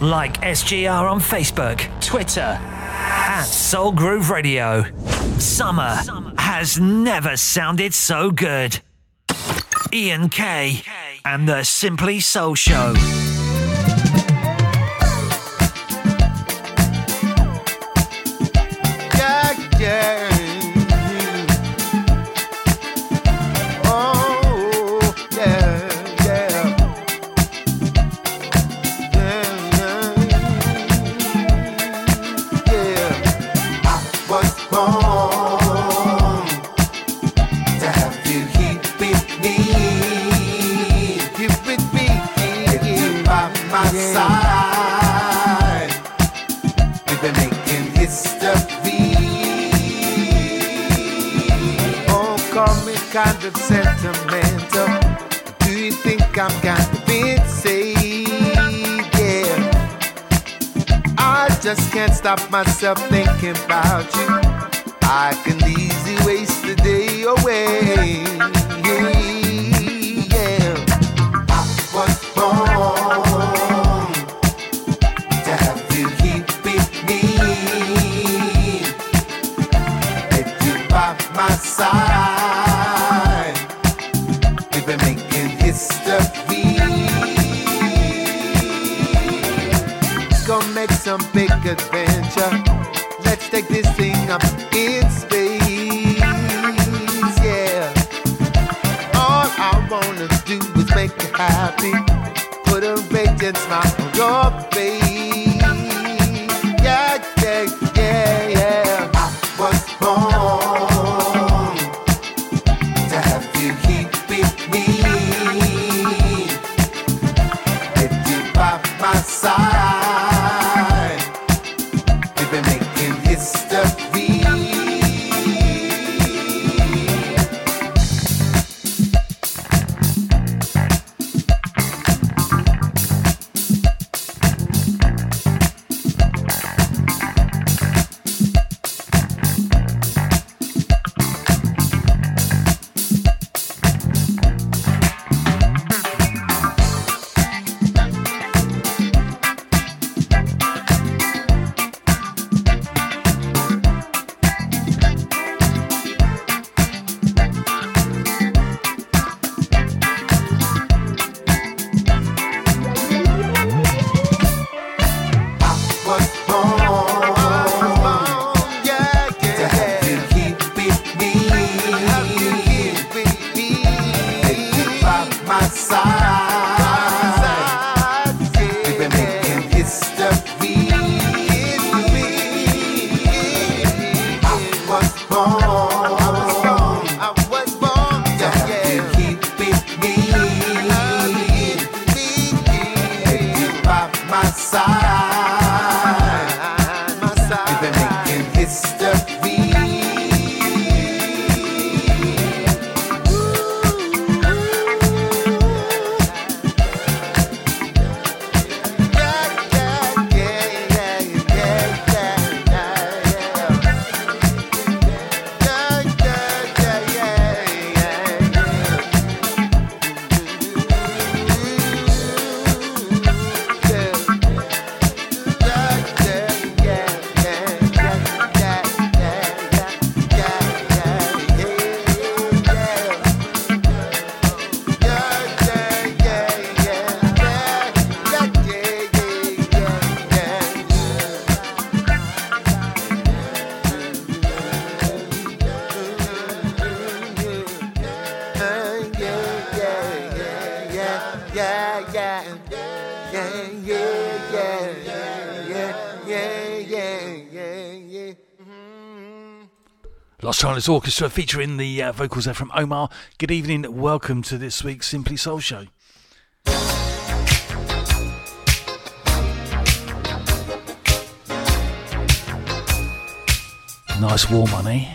Like SGR on Facebook, Twitter, at Soul Groove Radio. Summer has never sounded so good. Ian K and the Simply Soul Show. Stop myself Charleys Orchestra featuring the uh, vocals there from Omar. Good evening, welcome to this week's Simply Soul Show. Nice warm money.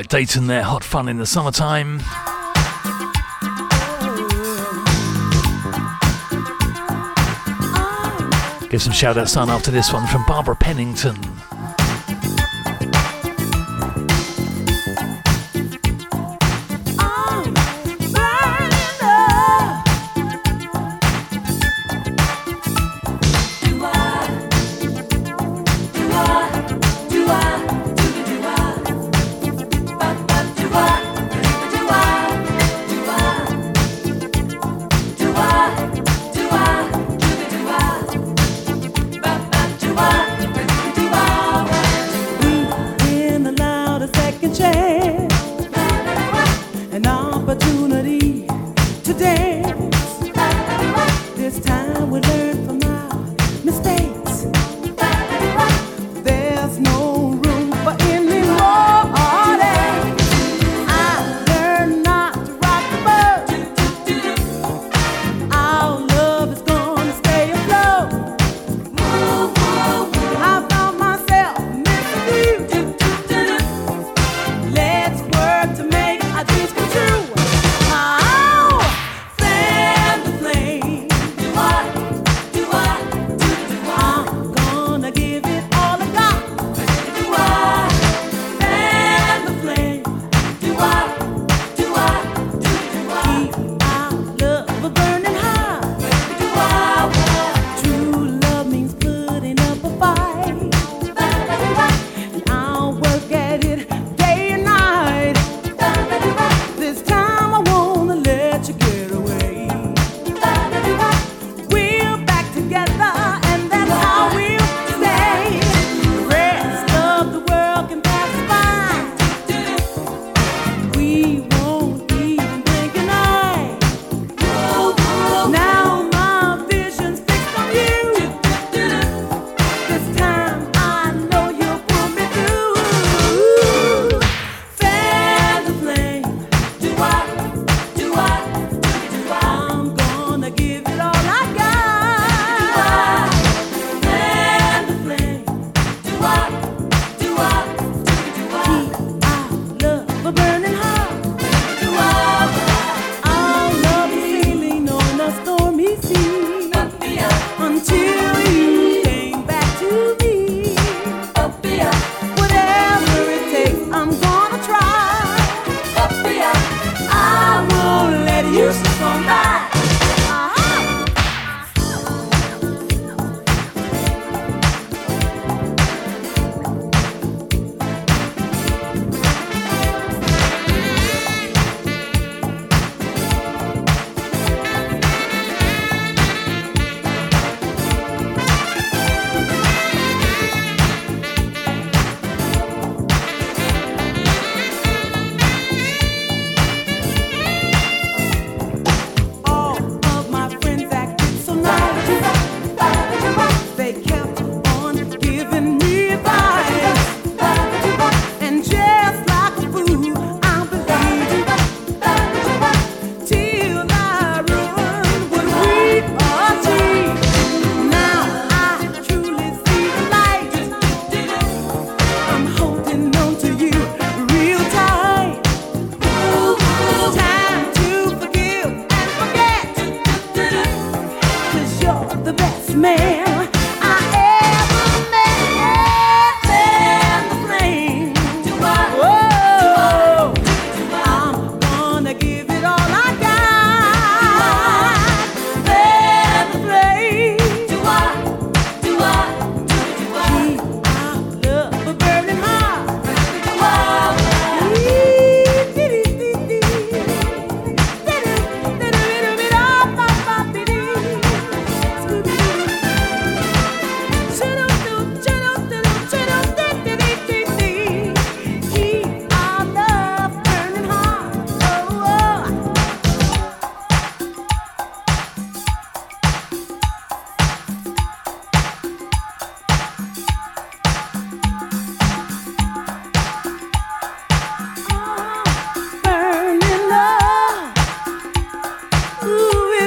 Right, Dayton there, hot fun in the summertime. Give some shout outs on after this one from Barbara Pennington.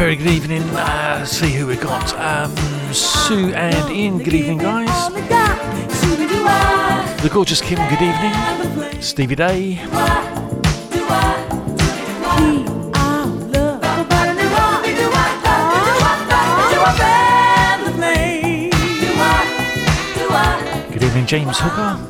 very good evening. Uh, see who we got. Um, Sue and Ian, good evening, guys. The gorgeous Kim, good evening. Stevie Day. Good evening, James Hooker.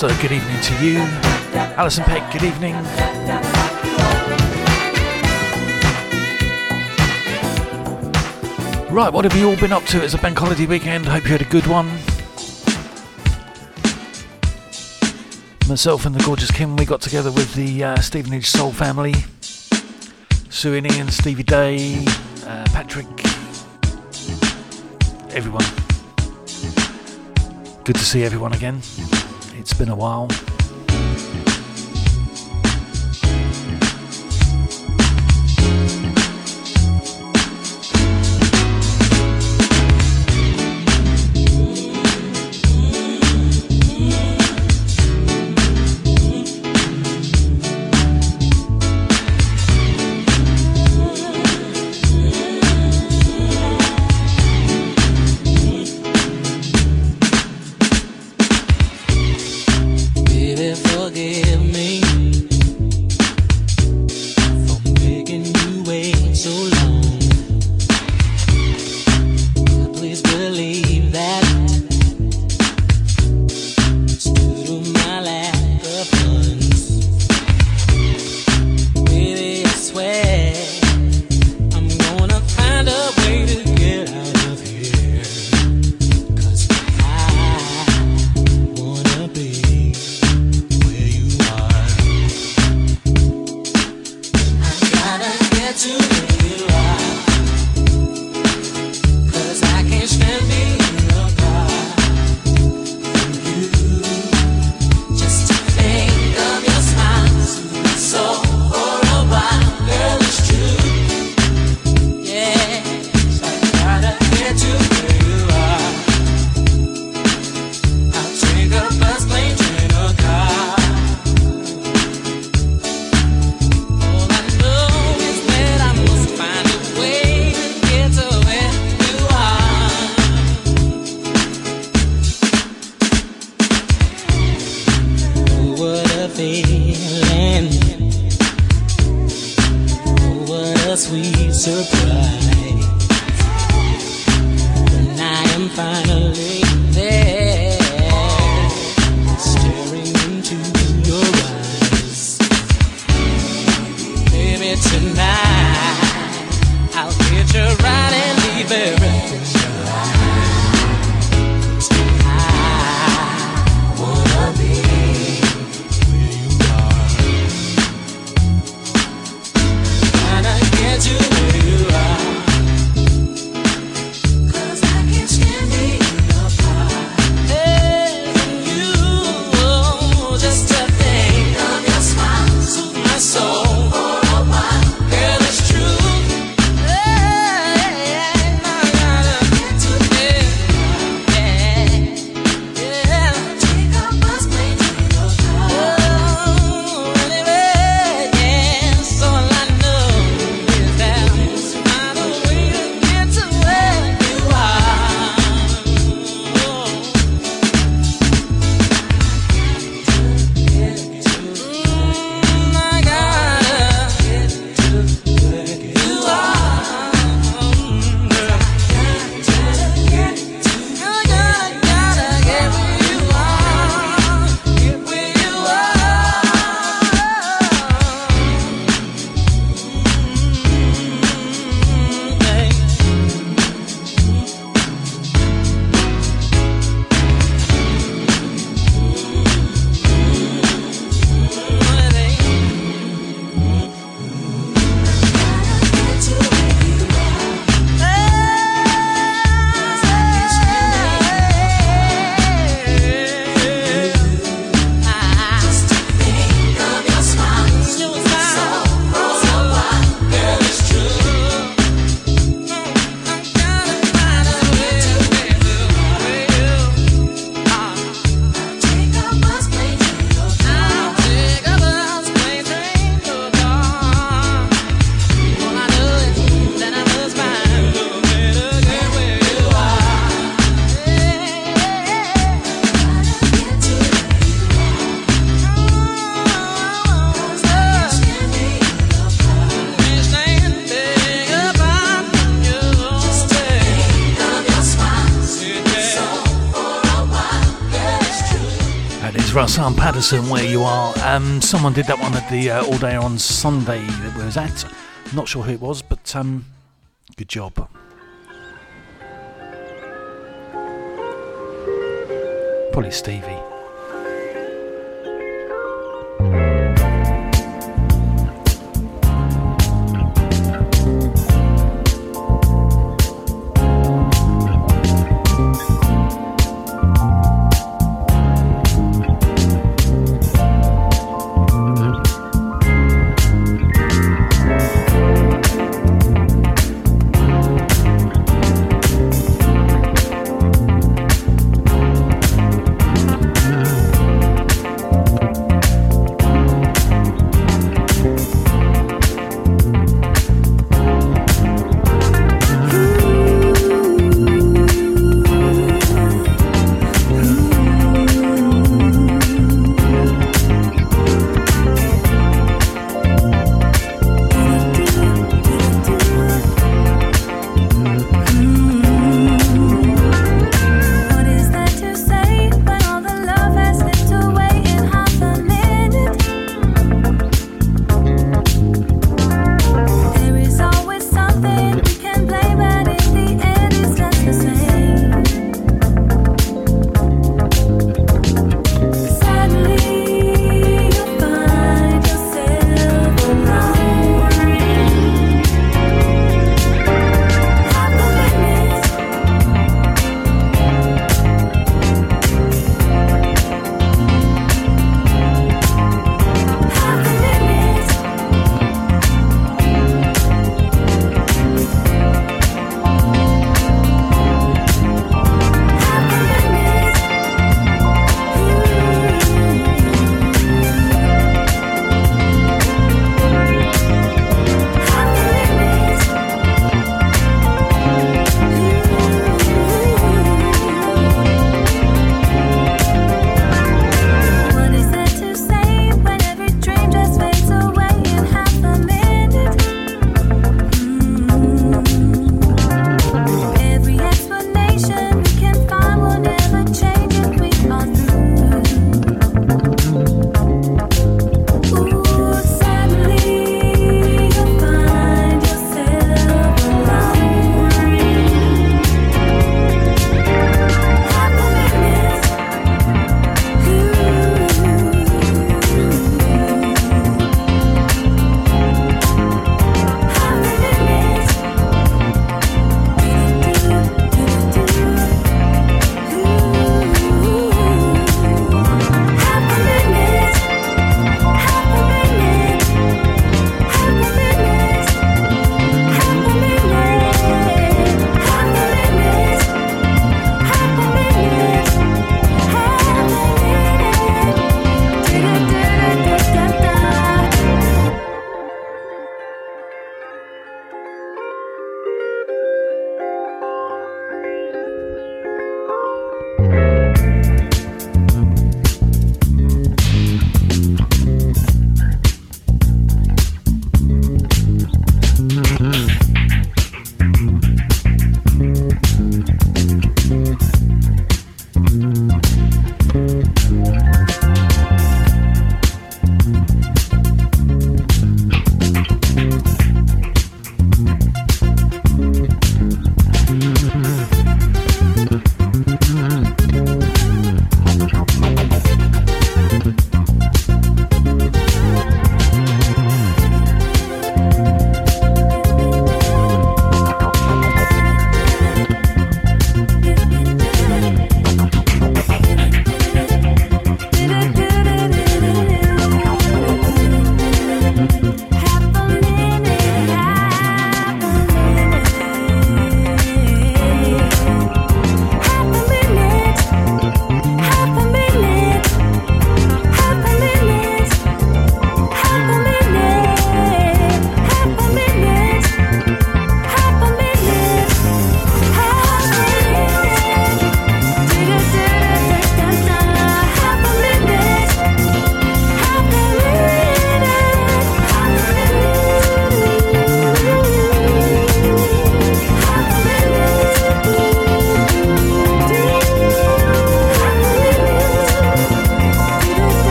Good evening to you. Alison Peck, good evening. Right, what have you all been up to? It's a bank holiday weekend. Hope you had a good one. Myself and the gorgeous Kim, we got together with the uh, Stevenage Soul family. Sue and Ian, Stevie Day, uh, Patrick, everyone. Good to see everyone again. It's been a while. feeling. What a sweet surprise. Rahsaan where you are. Um, someone did that one at the uh, All Day on Sunday. Where was that? Not sure who it was, but um, good job. Probably Stevie.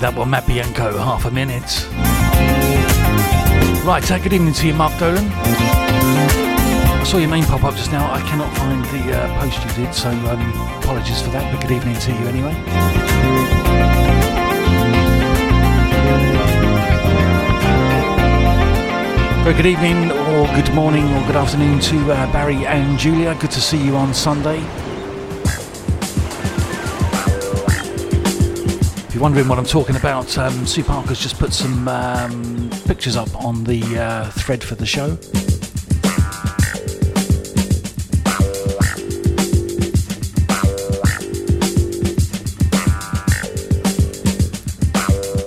Vibe. That one, Matt Bianco, half a minute. Right, uh, good evening to you, Mark Dolan. I saw your name pop up just now. I cannot find the uh, post you did, so um, apologies for that, but good evening to you anyway. Very good evening, or good morning, or good afternoon to uh, Barry and Julia. Good to see you on Sunday. You're wondering what I'm talking about, um, Sue Parker's just put some um, pictures up on the uh, thread for the show.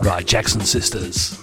Right, Jackson Sisters.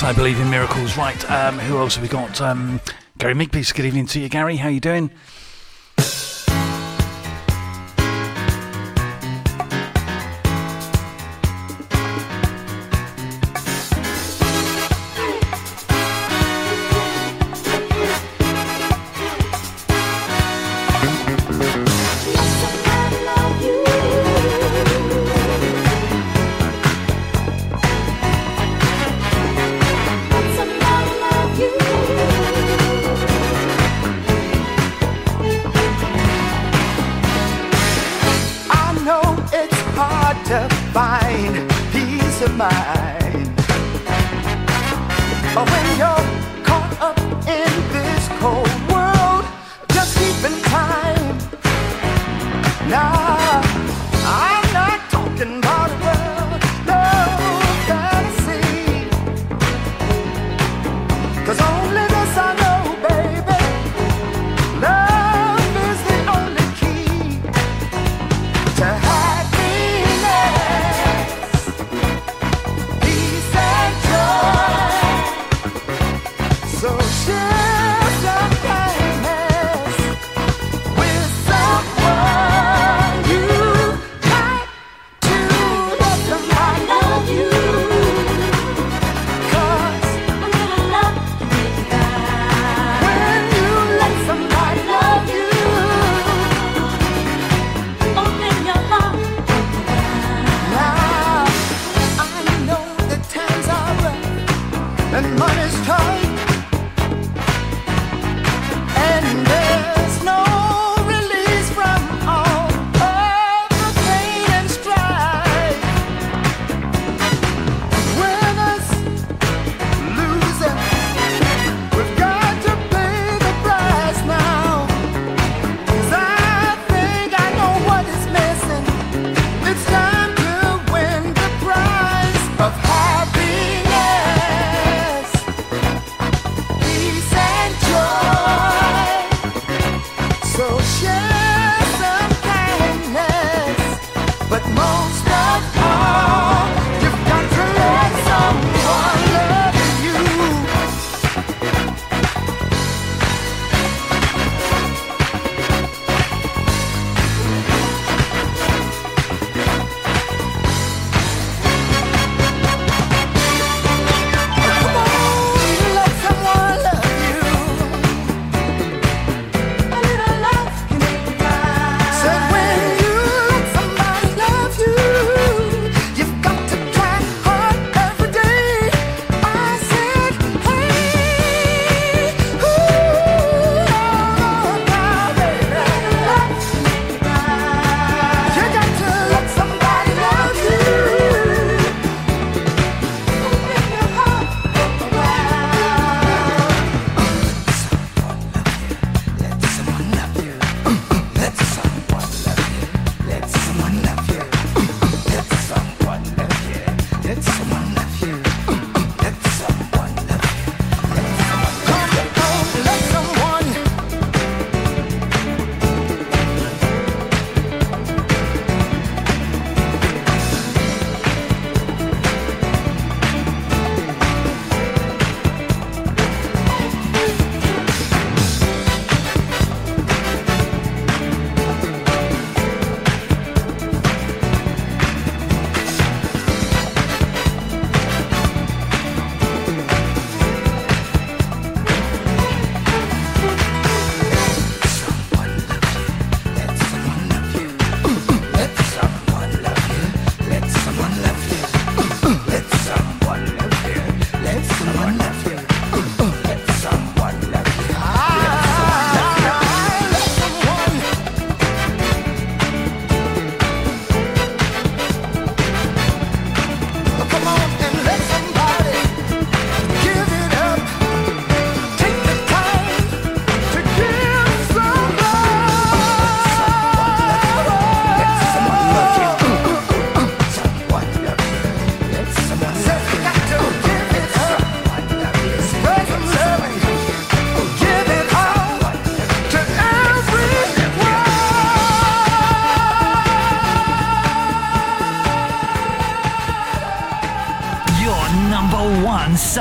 Course. I believe in miracles. Right. Um, who else have we got? Um, Gary Makepeace. Good evening to you, Gary. How you doing?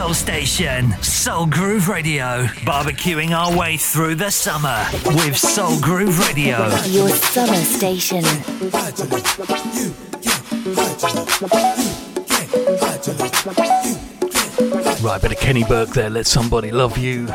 Soul station, Soul Groove Radio. Barbecuing our way through the summer with Soul Groove Radio. Your summer station. Right, bit of Kenni Burke there. Let somebody love you.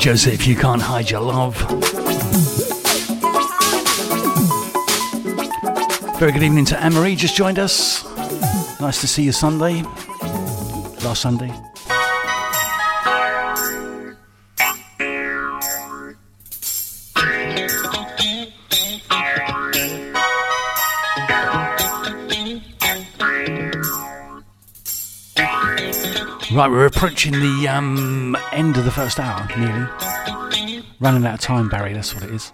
Joseph, You Can't Hide Your Love. Very good evening to Anne Marie, just joined us. Nice to see you Sunday. Last Sunday. Right, we're approaching the um, end of the first hour, nearly. Running out of time, Barry, that's what it is.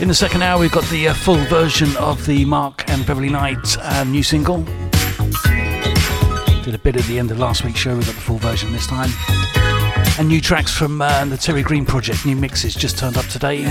In the second hour, we've got the uh, full version of the Mark and Beverley Knight uh, new single. Did a bit at the end of last week's show, we got the full version this time. And new tracks from uh, the Terri Green project, new mixes just turned up today.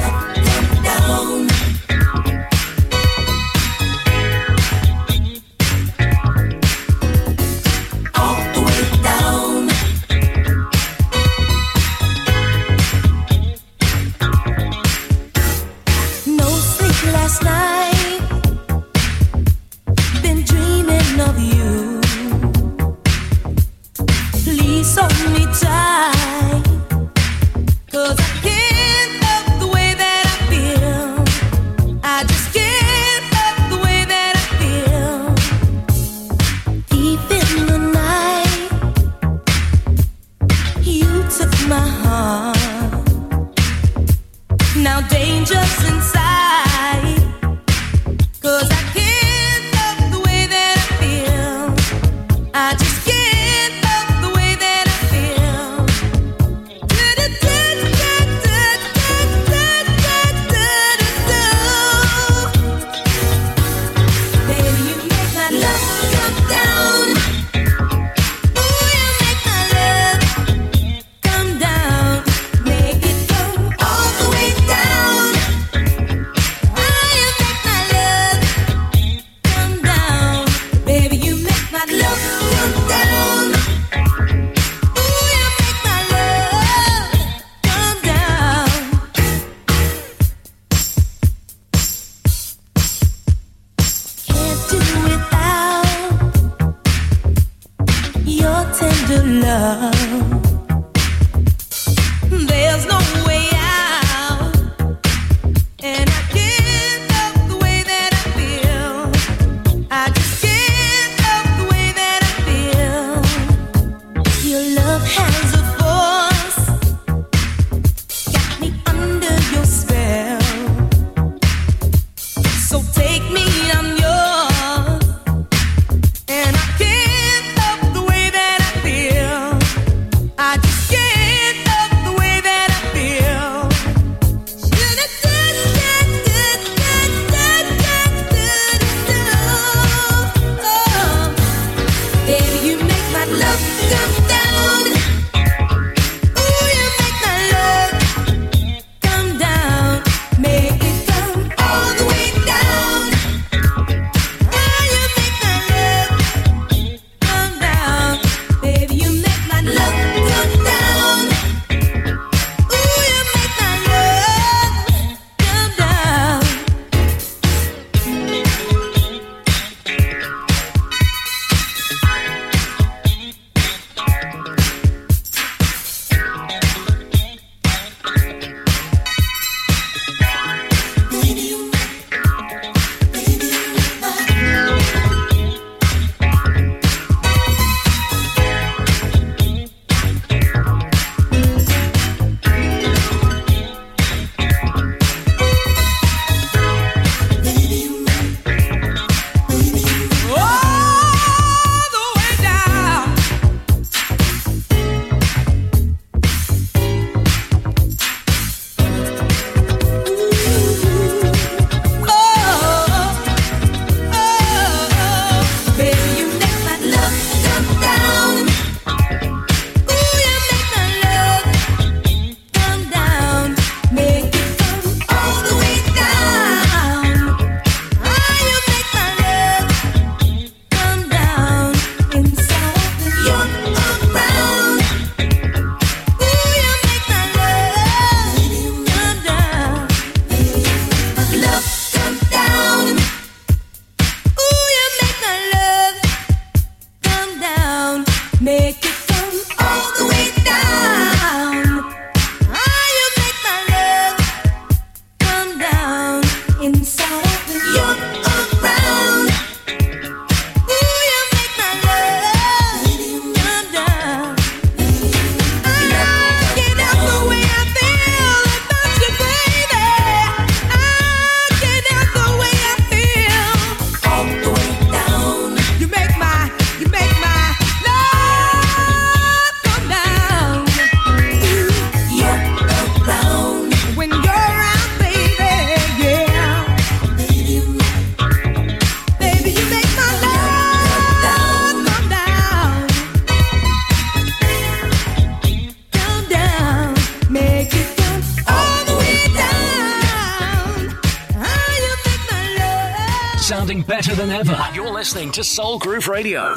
To Soul Groove Radio.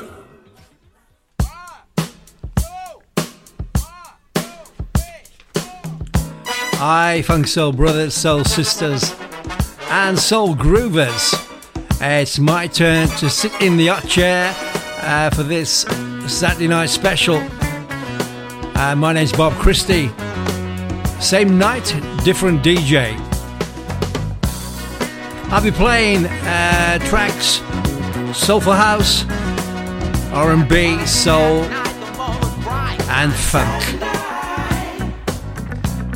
Hi, Funk Soul Brothers, Soul Sisters, and Soul Groovers. It's my turn to sit in the hot chair uh, for this Saturday night special. Uh, my name's Bob Christie. Same night, different DJ. I'll be playing uh, tracks soulful house, R&B, soul, and funk.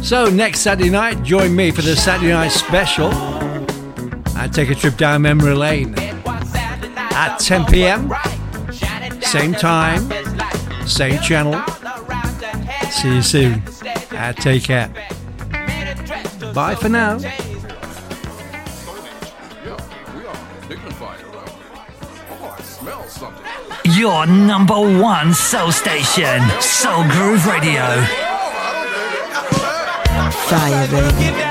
So next Saturday night, join me for the Saturday night special and take a trip down memory lane at 10 p.m. Same time, same channel. See you soon. Uh, take care. Bye for now. Your number one soul station, Soul Groove Radio. Fire, baby.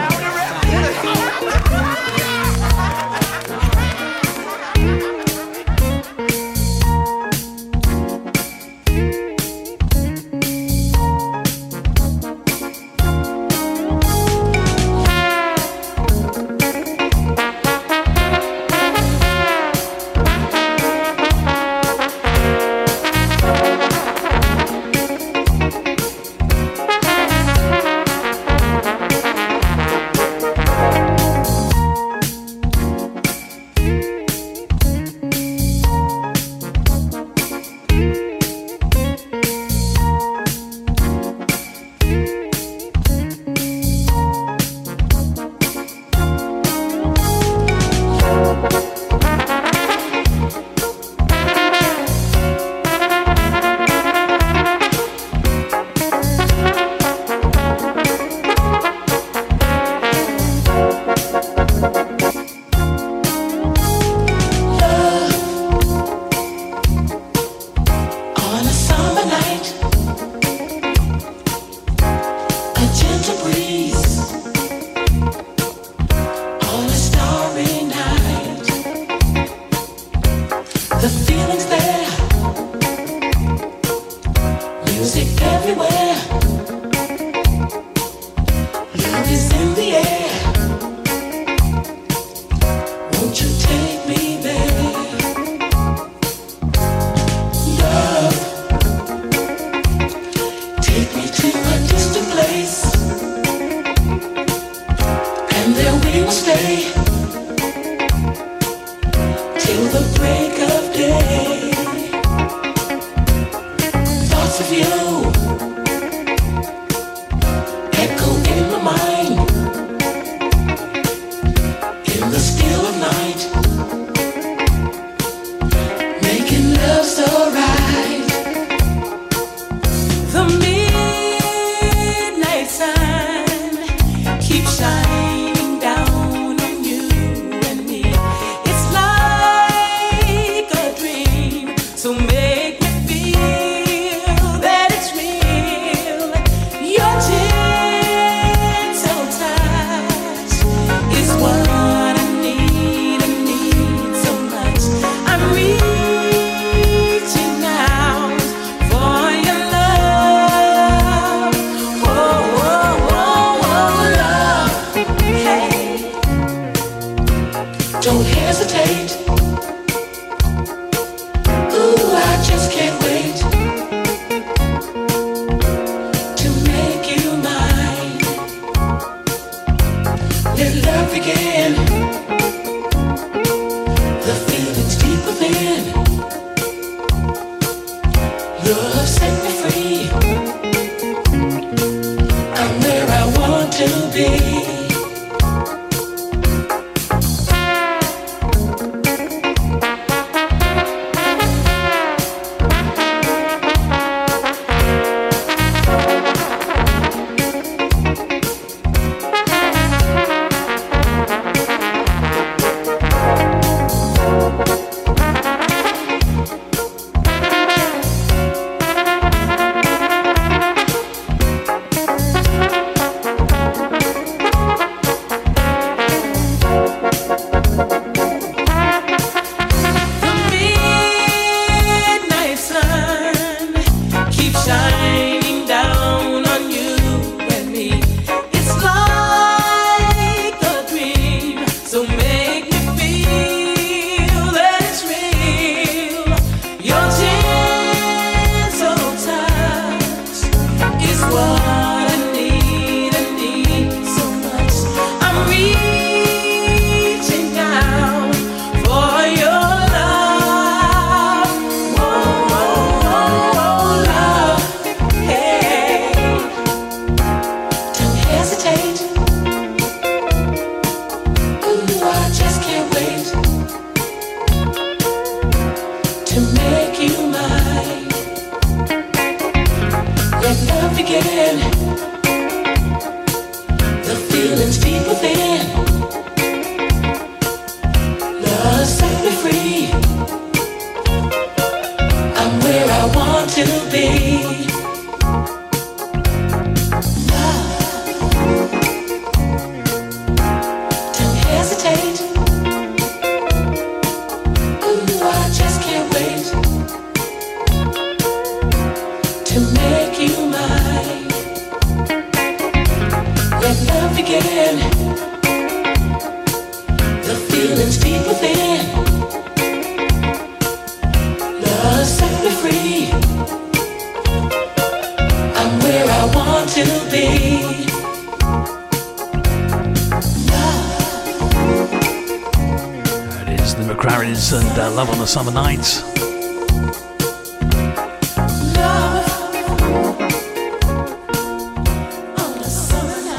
Summer nights.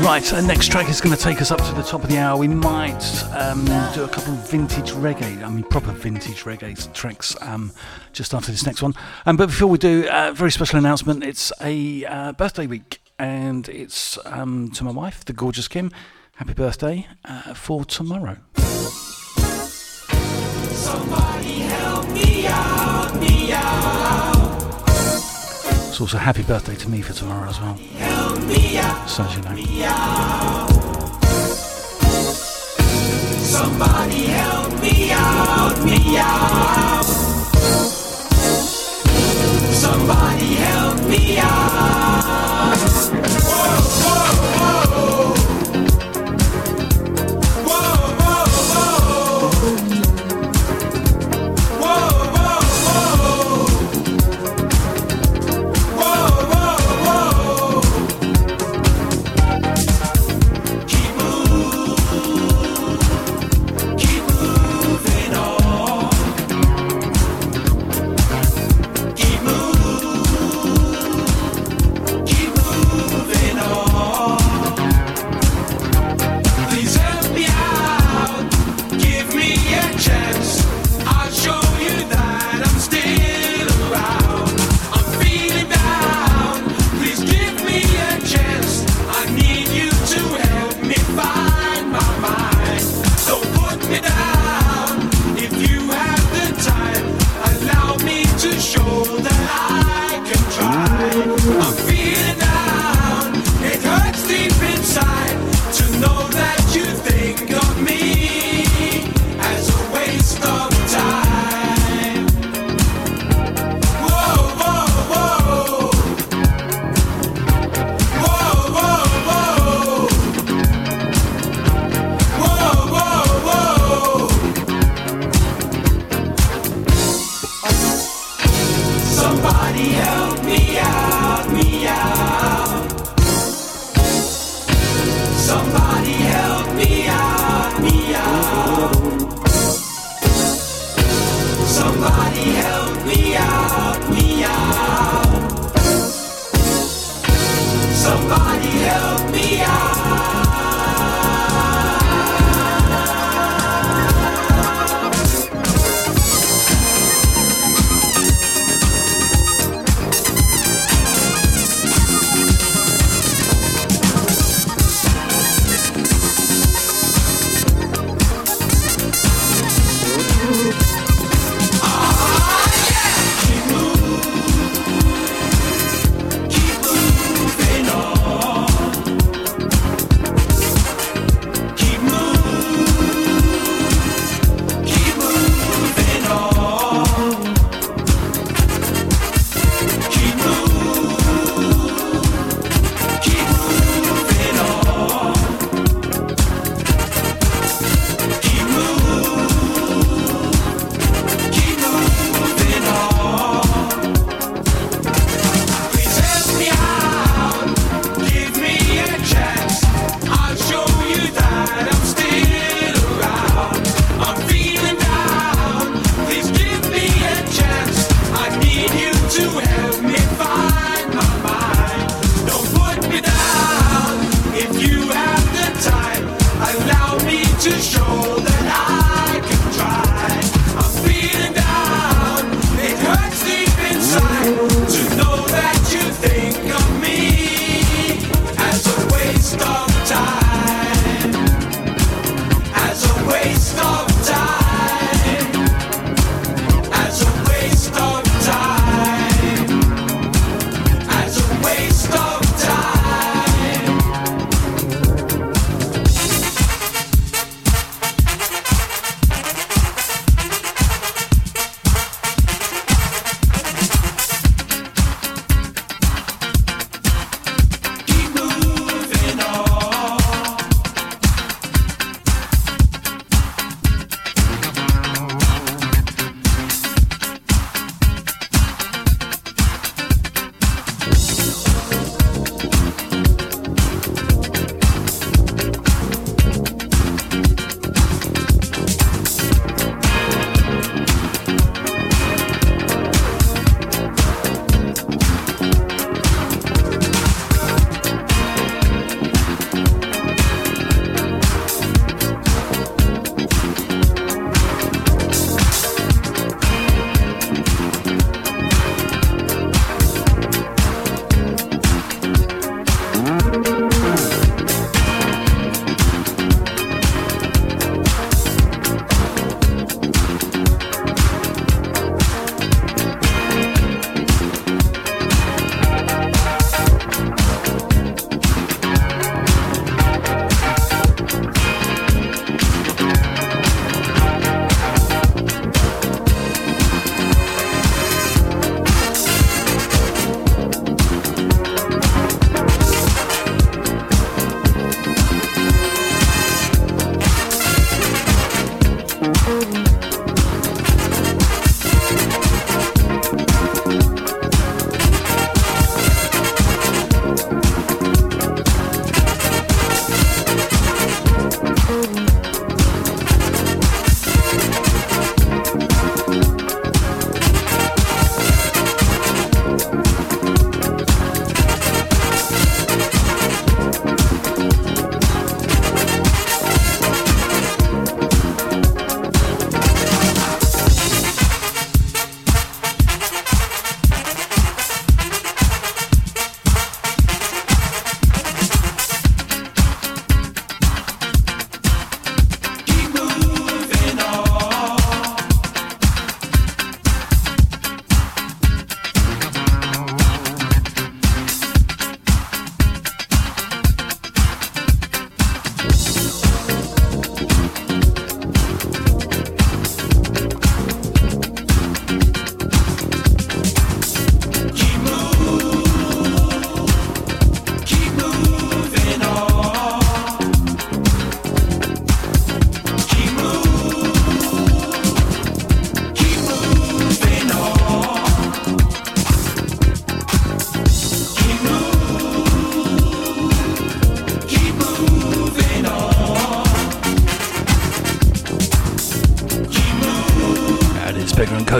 Right, uh, next track is going to take us up to the top of the hour. We might um, do a couple of vintage reggae, I mean proper vintage reggae tracks um, just after this next one. Um, but before we do, a uh, very special announcement. It's a uh, birthday week and it's um, to my wife, the gorgeous Kim. Happy birthday uh, for tomorrow. It's also happy birthday to me for tomorrow as well. So as you know. Somebody help me out, me out. Somebody help me out.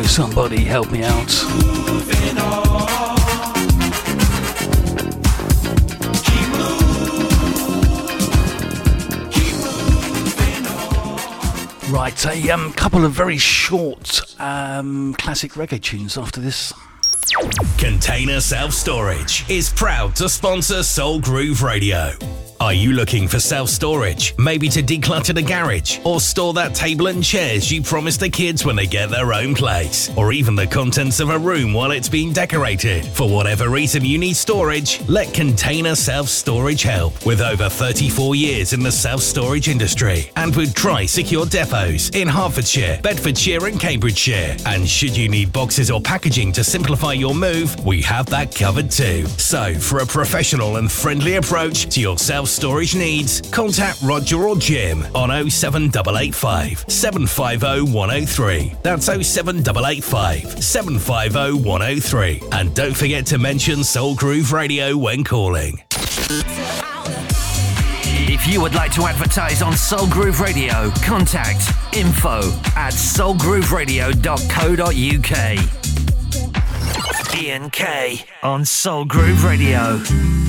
Somebody help me out. Right, a um, couple of very short um, classic reggae tunes after this. Container Self Storage is proud to sponsor Soul Groove Radio. Are you looking for self storage? Maybe to declutter the garage or store that table and chairs you promised the kids when they get their own place? Or even the contents of a room while it's being decorated? For whatever reason you need storage, let Container Self Storage help. With over 34 years in the self storage industry and with Tri Secure depots in Hertfordshire, Bedfordshire, and Cambridgeshire. And should you need boxes or packaging to simplify your move, we have that covered too. So, for a professional and friendly approach to your self storage needs, contact Roger or Jim on 07885 750 103. That's 07885 750 103. And don't forget to mention Soul Groove Radio when calling. If you would like to advertise on Soul Groove Radio, contact info at soulgrooveradio.co.uk. Ian K on Soul Groove Radio.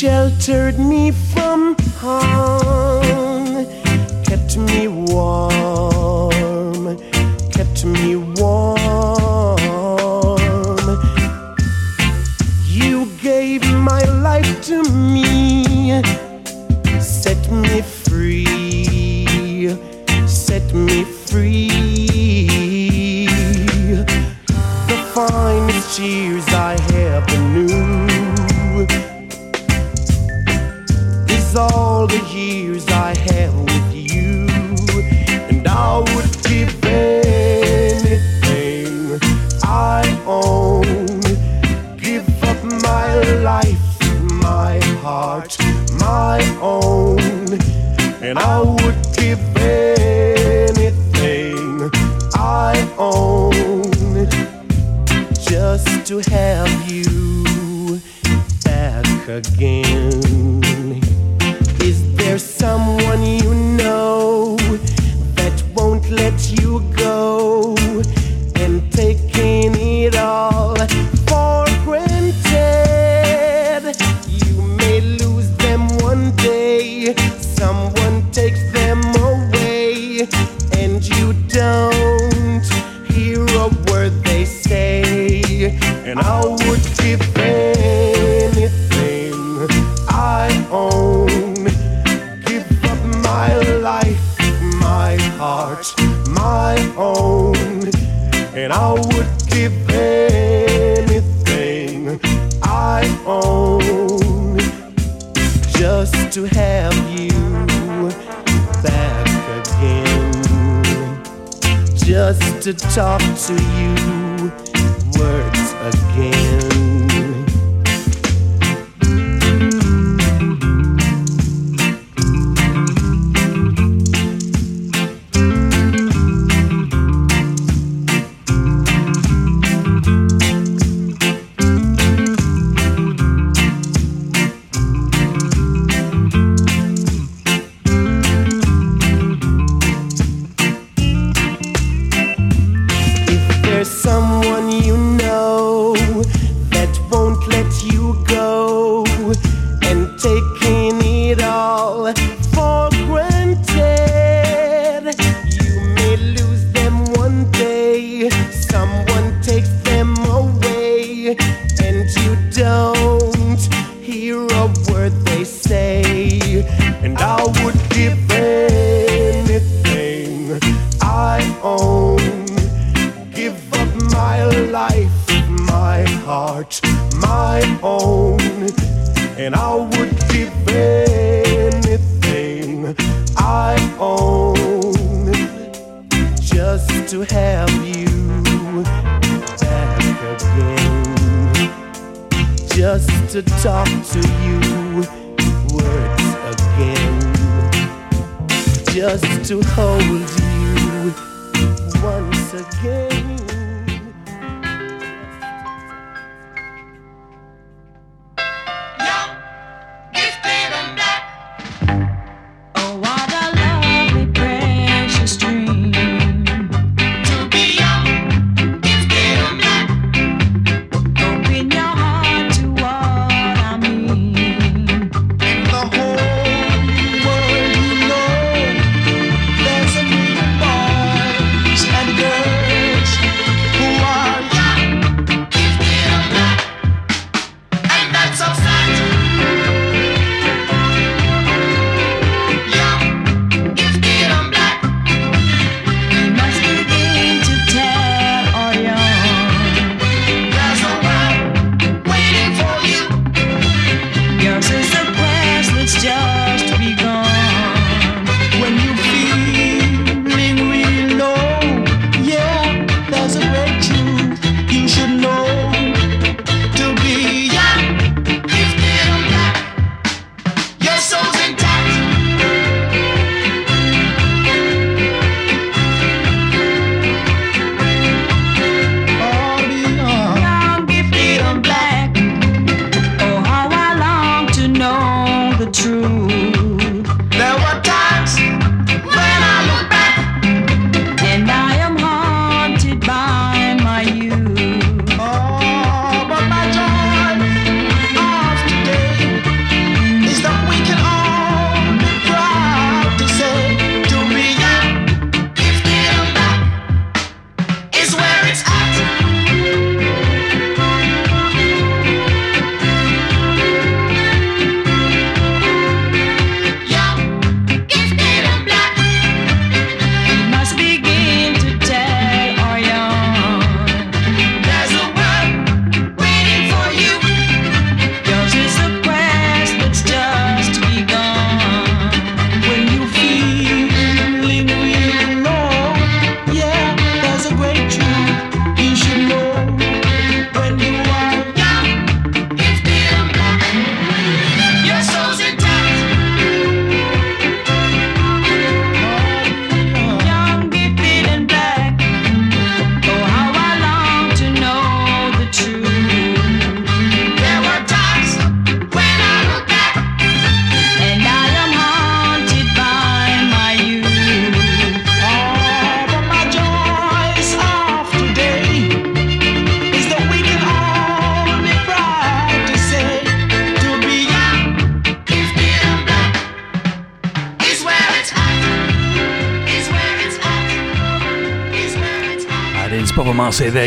Sheltered me from harm, kept me warm, to have you back again, just to talk to you words again, just to hold you once again.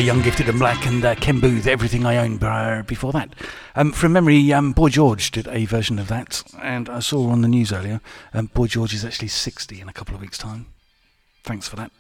Young, Gifted and Black, and uh, Ken Boothe, Everything I Own before that. Um, from memory, um, Boy George did a version of that, and I saw on the news earlier, um, Boy George is actually 60 in a couple of weeks' time. Thanks for that.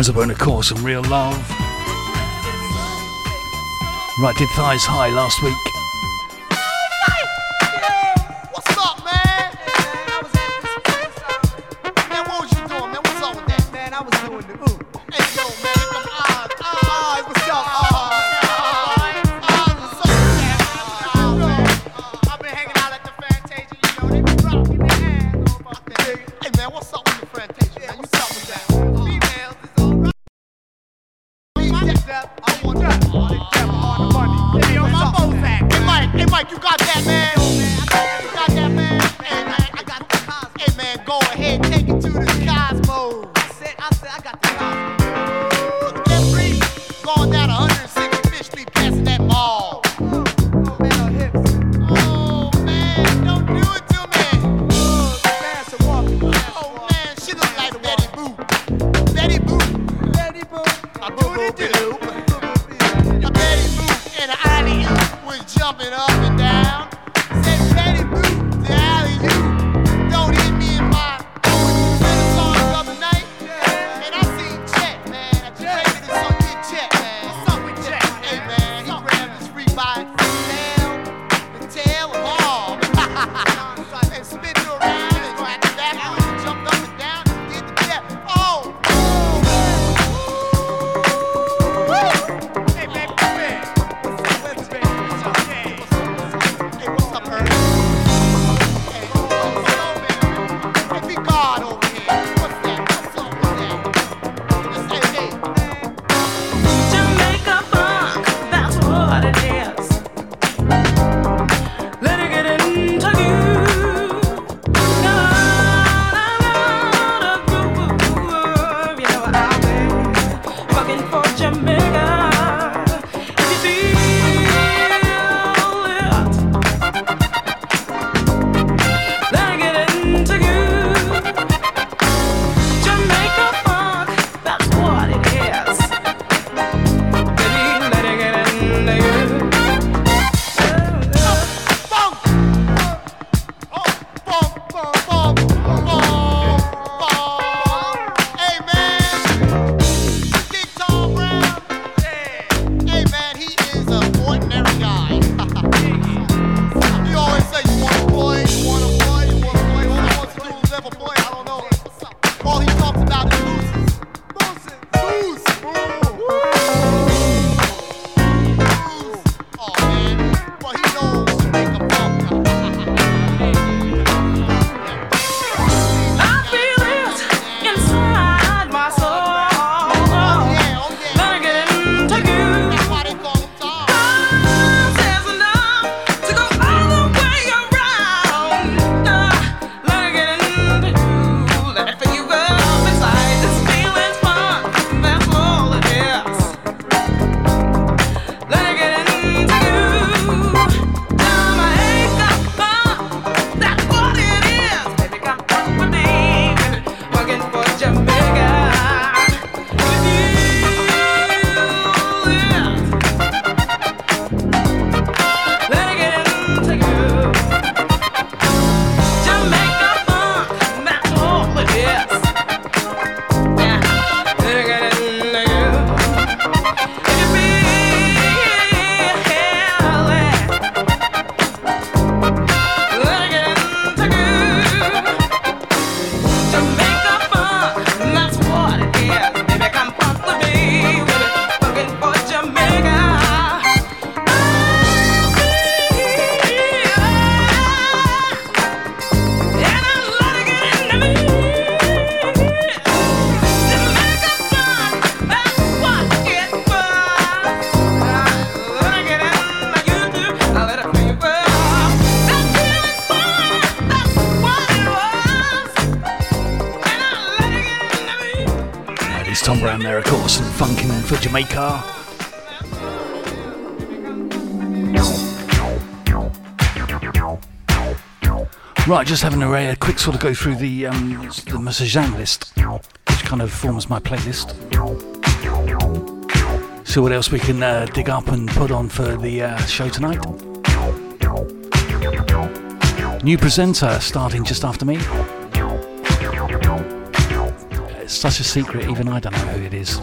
Eyes of course, and real love. Right, did thighs high last week. Jamaica. Right, just having a, a quick sort of go through the um, the Mazajam list, which kind of forms my playlist. See what else we can uh, dig up and put on for the uh, show tonight. New presenter starting just after me. It's such a secret, even I don't know who it is.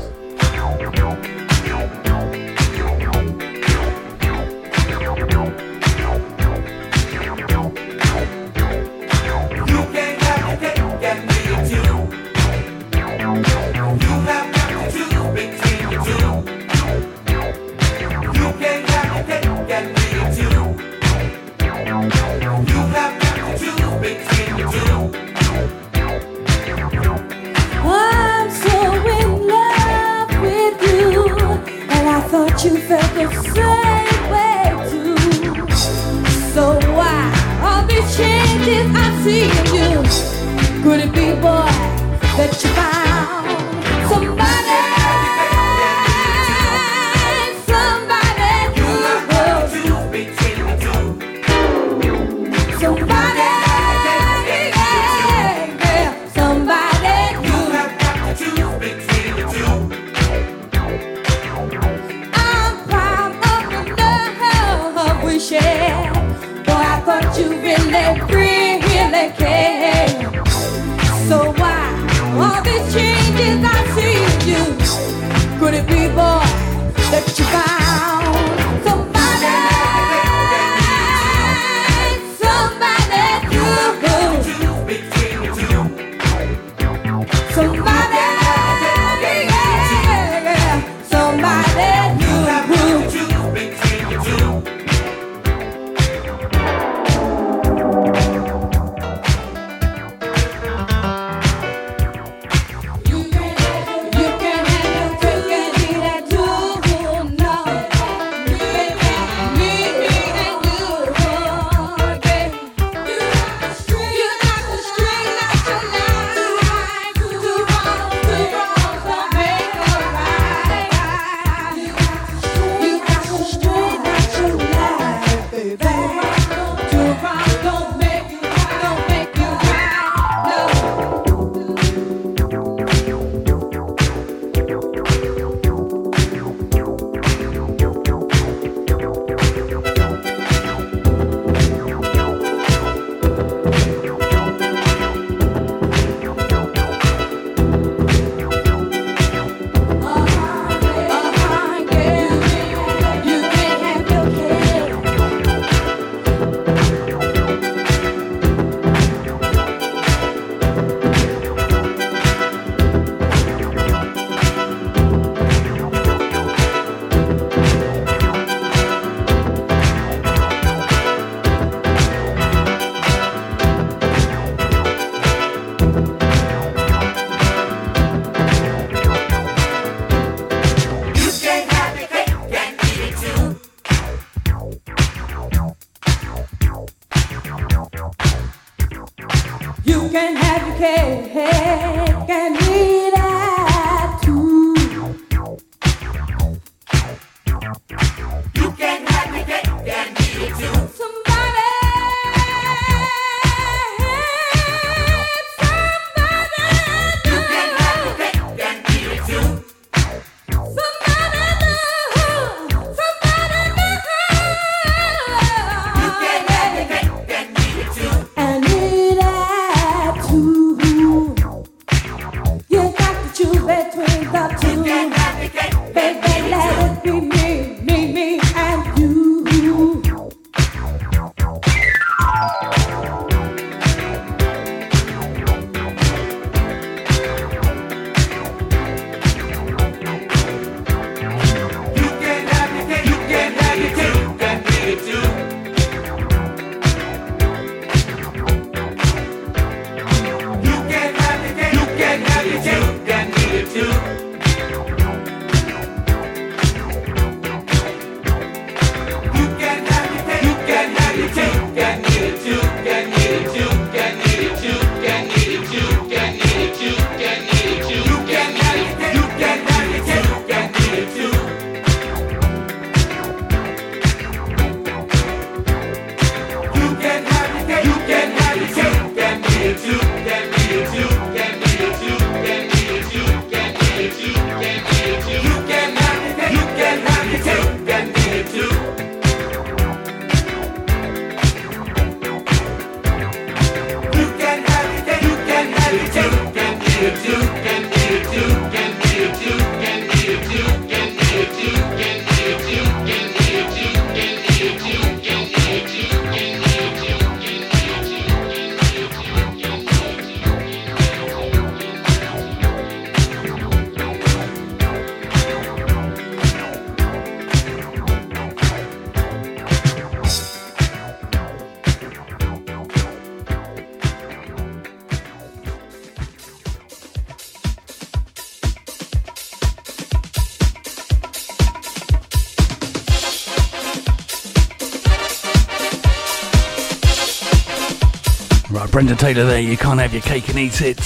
Right, Brenda Taylor there, you can't have your cake and eat it.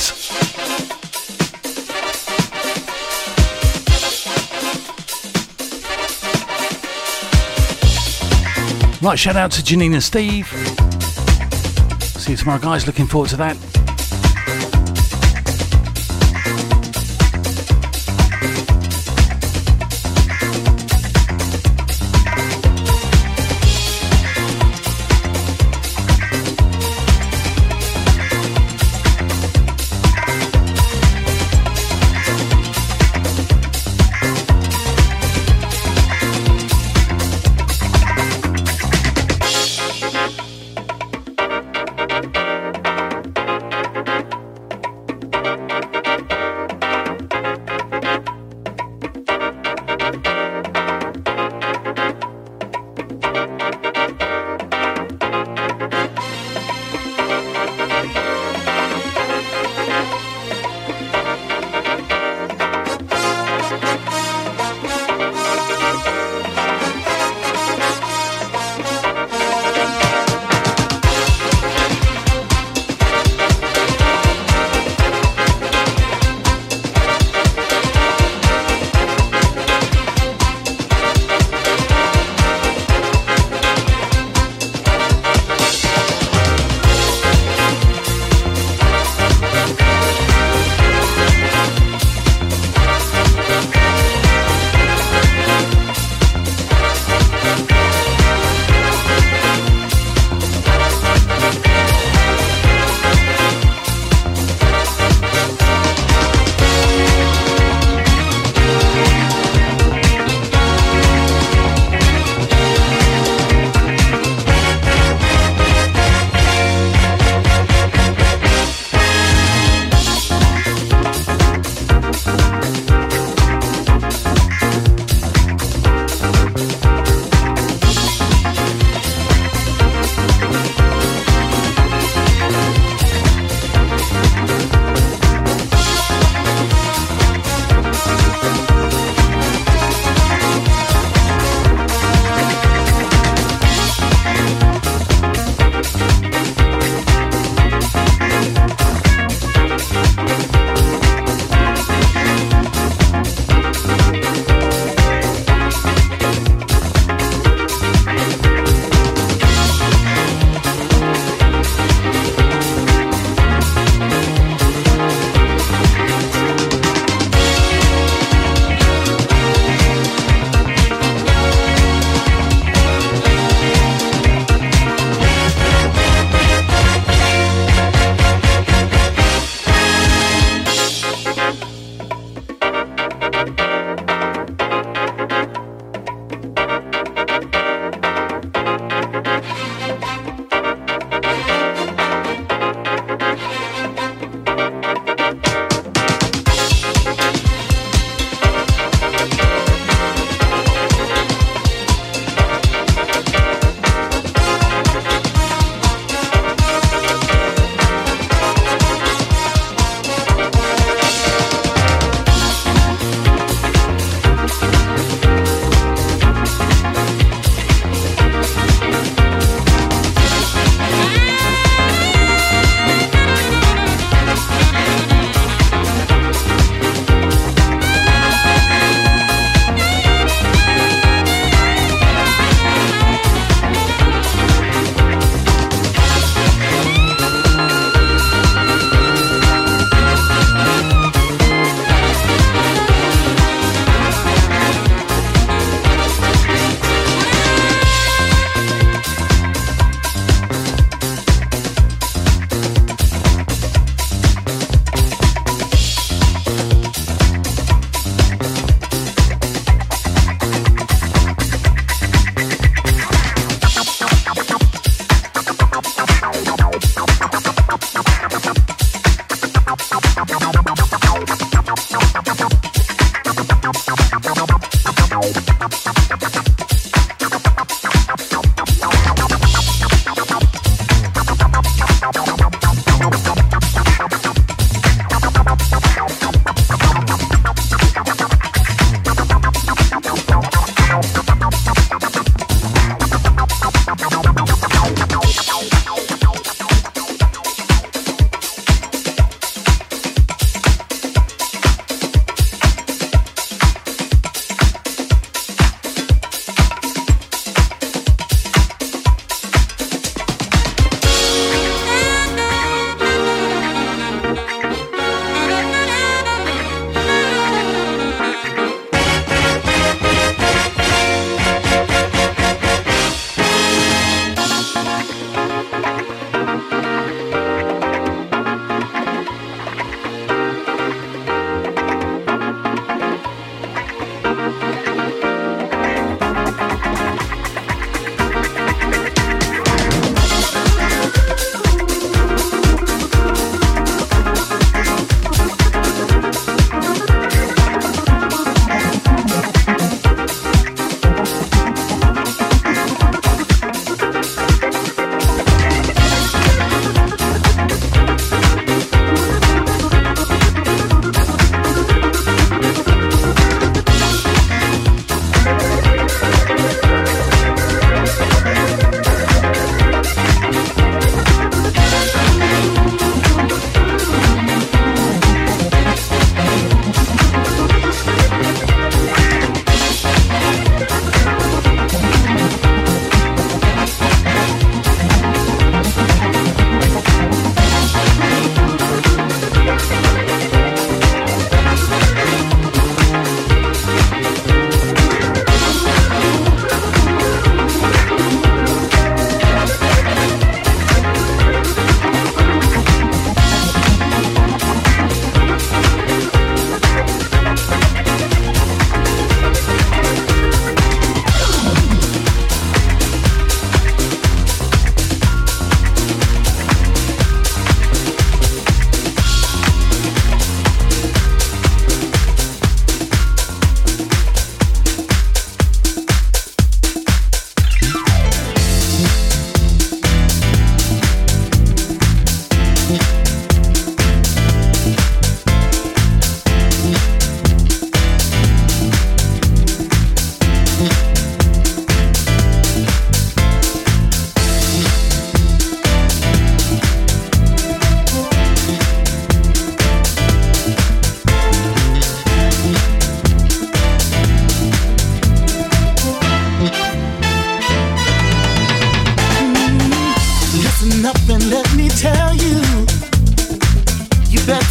Right, shout out to Janine and Steve. See you tomorrow, guys. Looking forward to that.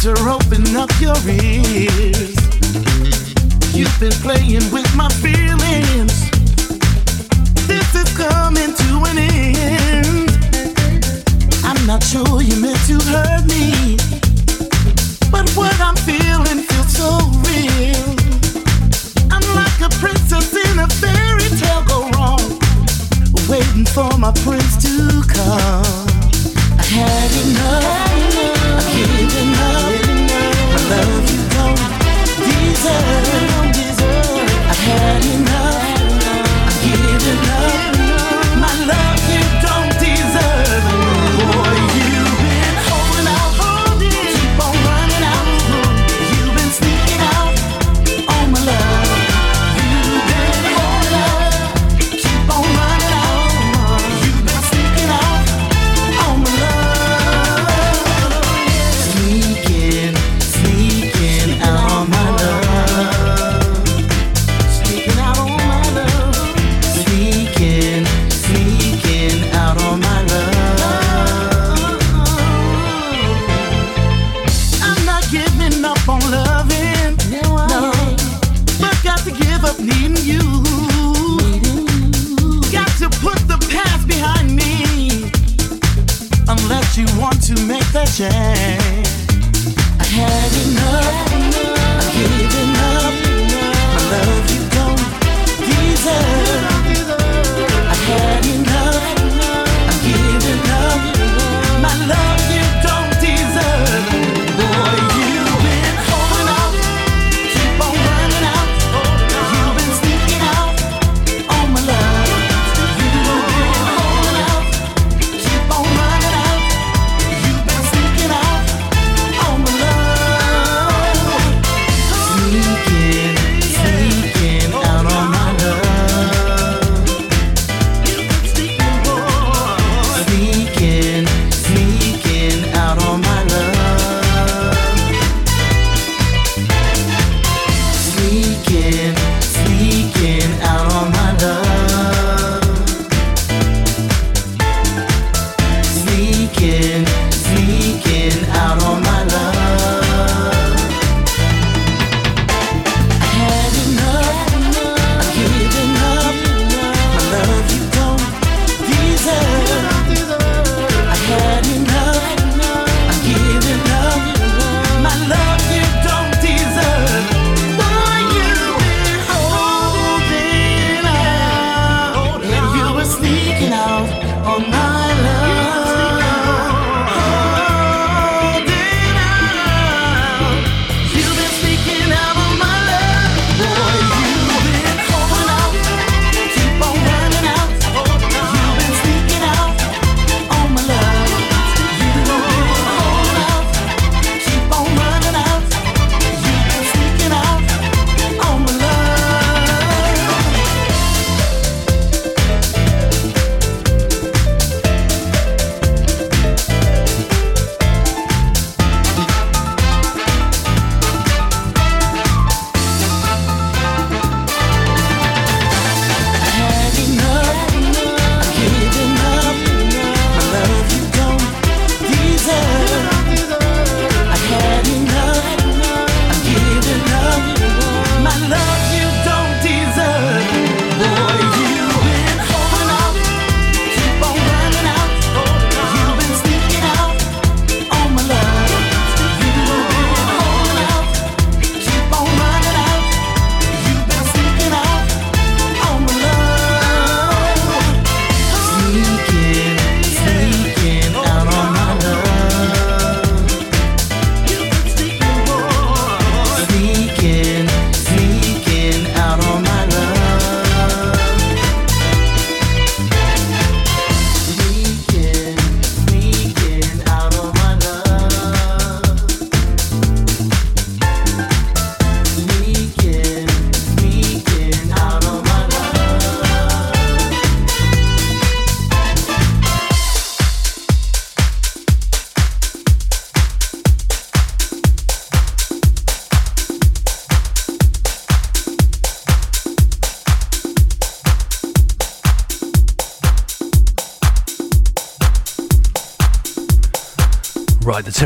Better open up your ears. You've been playing with my feelings. This is coming to an end. I'm not sure you meant to hurt me, but what I'm feeling feels so real. I'm like a princess in a fairy tale go wrong, waiting for my prince to come had enough. I'm giving up. My love you don't deserve. I've had enough. I've given up. change.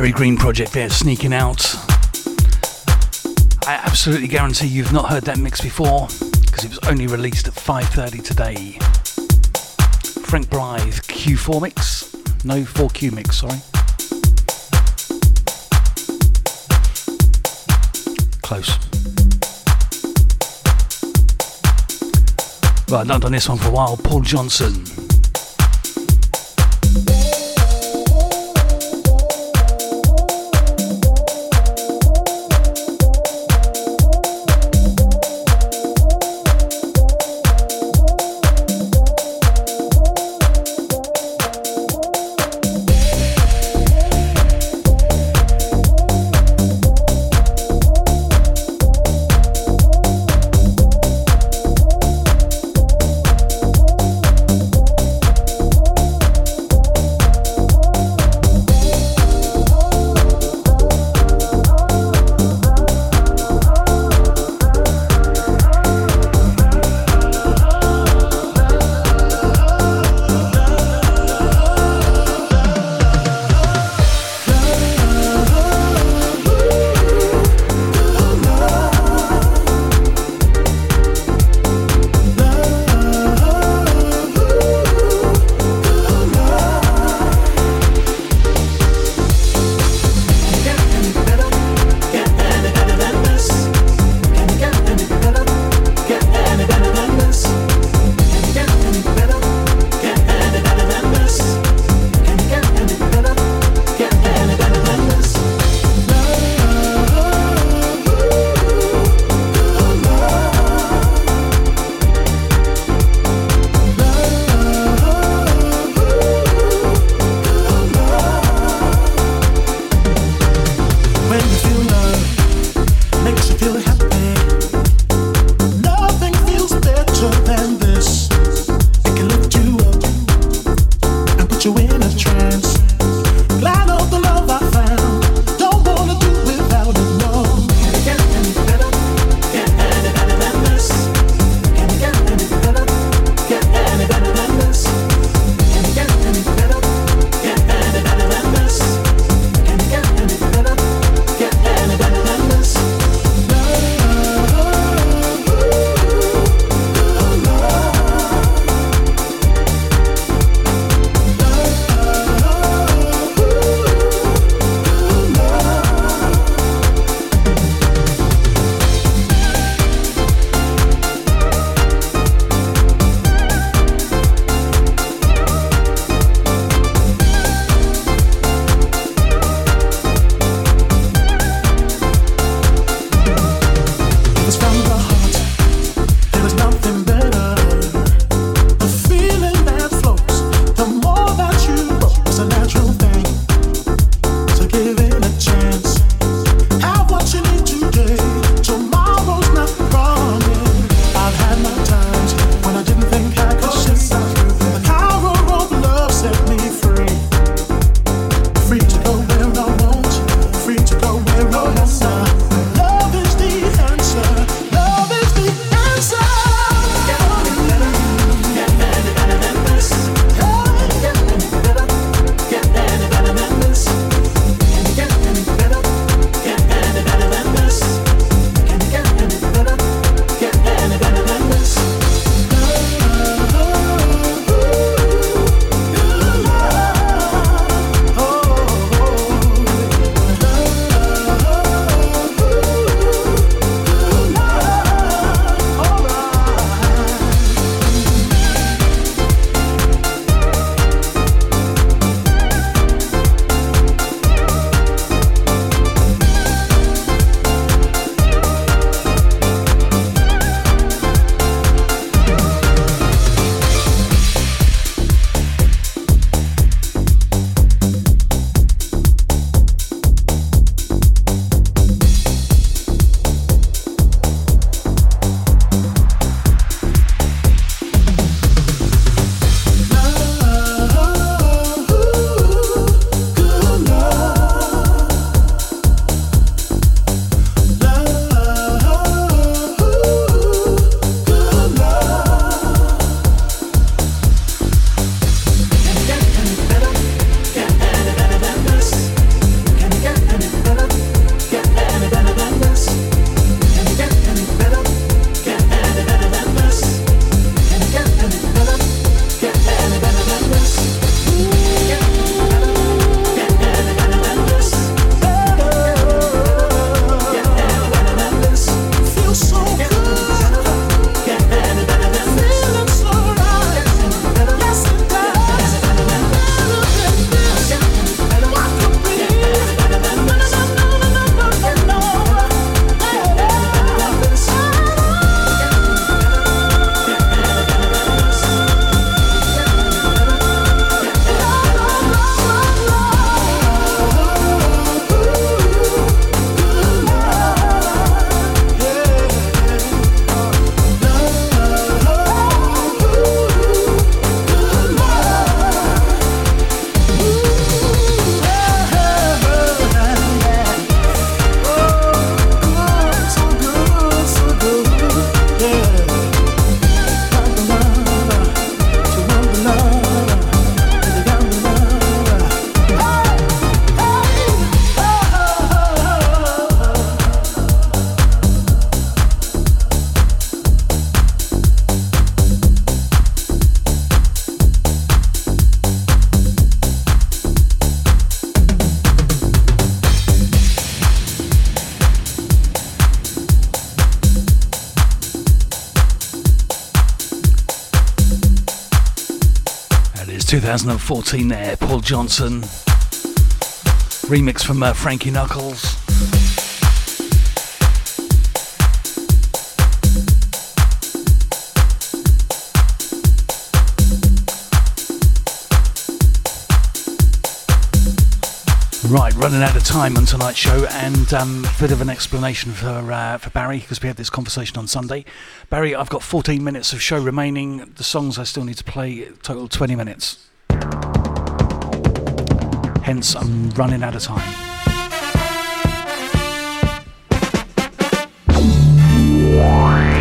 Terri Green project there, sneaking out. I absolutely guarantee you've not heard that mix before because it was only released at 5:30 today. Frank Blythe Q4 mix, no 4Q mix, sorry. Close. Right, not done this one for a while. Paul Johnson. 2014 there, Paul Johnson. Remix from uh, Frankie Knuckles. running out of time on tonight's show, and um, a bit of an explanation for uh, for Barry because we had this conversation on Sunday. Barry, I've got 14 minutes of show remaining. The songs I still need to play total 20 minutes. Hence, I'm running out of time. Yeah.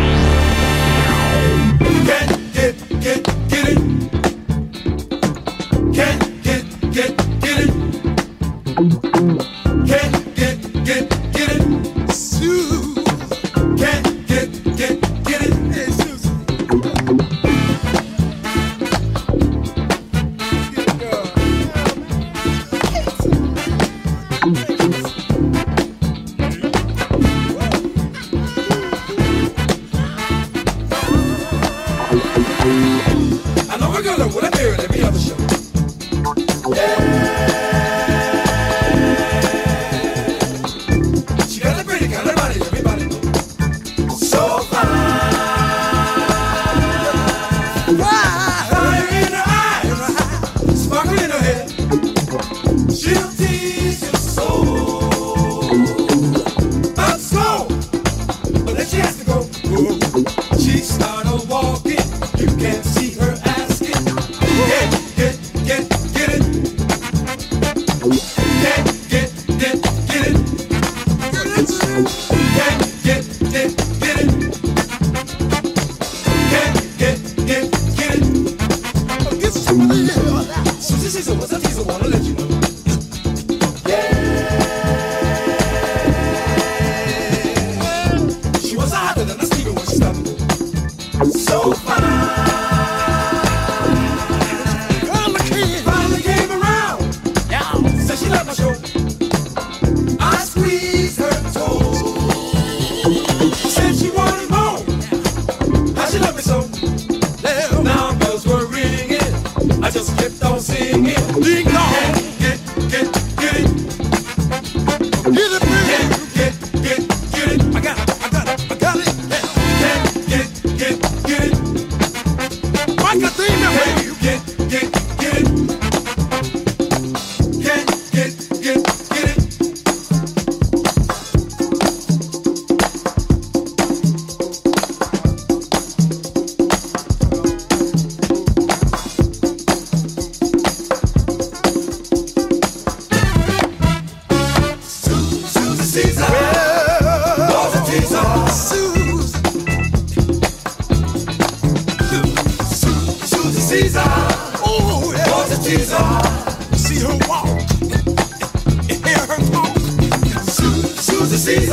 tease,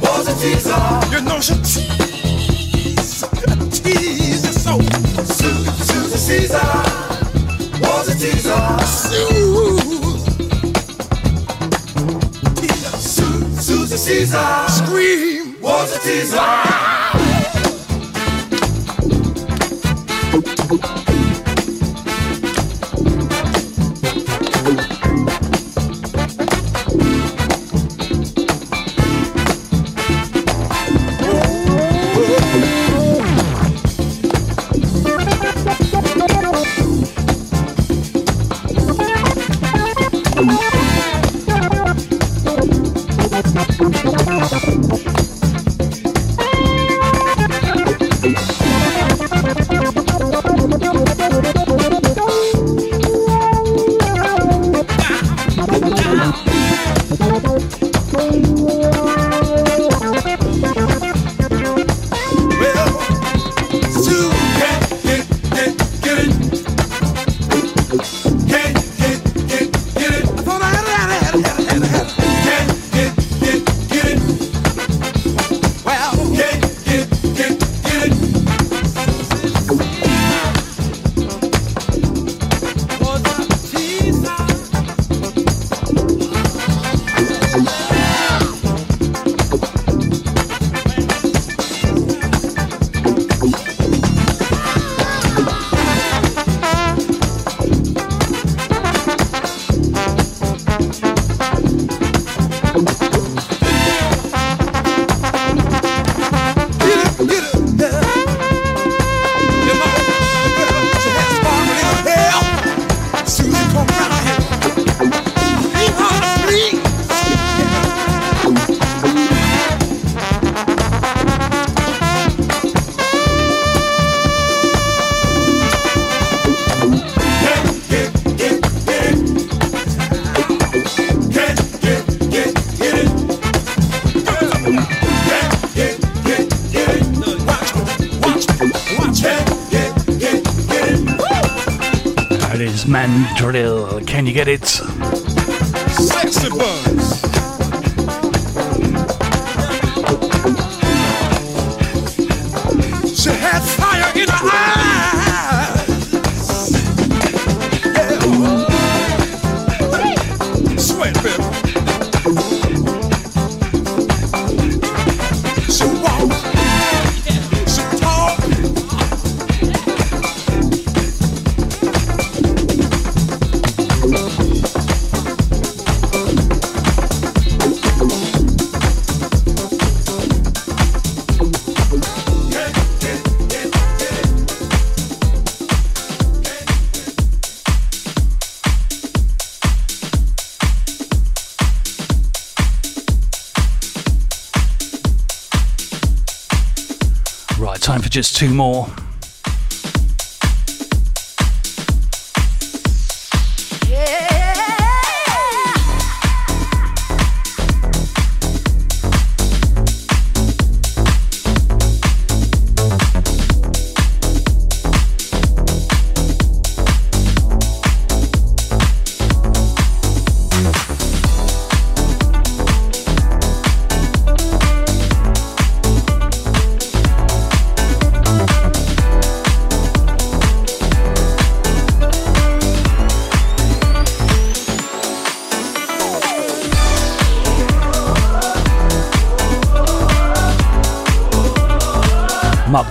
was a teaser. You know she tease, tease you so. Susan Caesar was a teaser. Suzie Caesar scream was a teaser. you get it. just two more.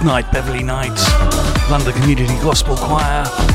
Midnight Beverly Nights, London Community Gospel Choir.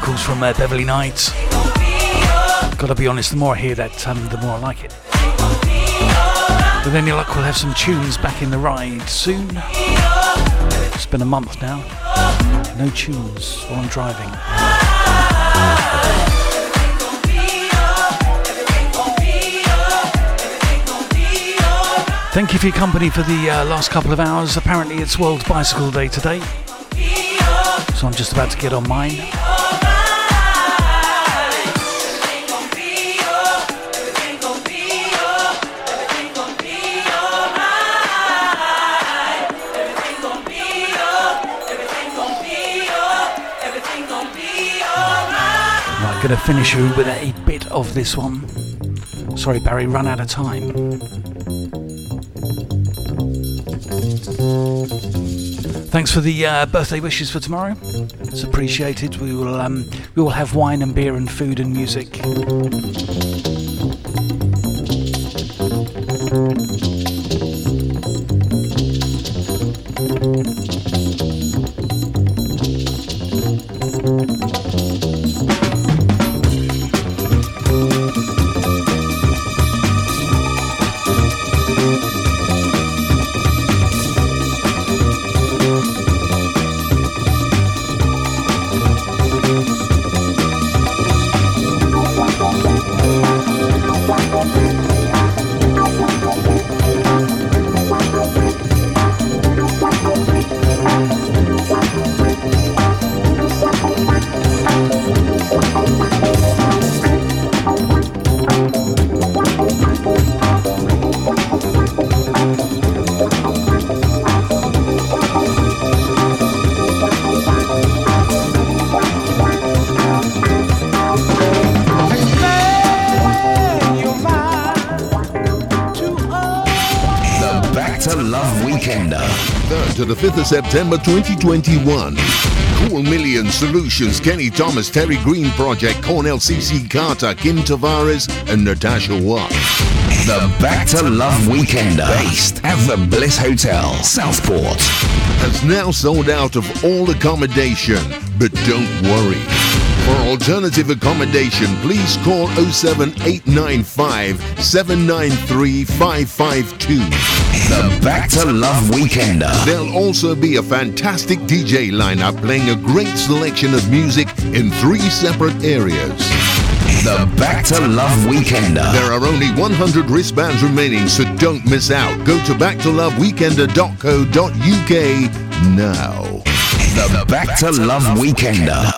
Vocals from uh, Beverley Knight. Gotta be honest, the more I hear that, um, the more I like it. With any luck, we'll have some tunes back in the ride soon. It's been a month now. No tunes while I'm driving. Thank you for your company for the uh, last couple of hours. Apparently, it's World Bicycle Day today. So I'm just about to get on mine. Gonna finish you with a bit of this one. Sorry, Barry, run out of time. Thanks for the uh, birthday wishes for tomorrow. It's appreciated. We will um, we will have wine and beer and food and music. 5th of September 2021. Cool Million Solutions, Kenny Thomas, Terri Green Project, Cornell CC Carter, Kim Tavares, and Natasha Watt. The Back to Love Weekender, based at the Bliss Hotel, Southport. Has now sold out of all accommodation, but don't worry. For alternative accommodation, please call 07895 793 552. The Back to Love Weekender. There'll also be a fantastic DJ lineup playing a great selection of music in three separate areas. The Back to Love Weekender. There are only 100 wristbands remaining, so don't miss out. Go to backtoloveweekender.co.uk now. The Back to Love Weekender.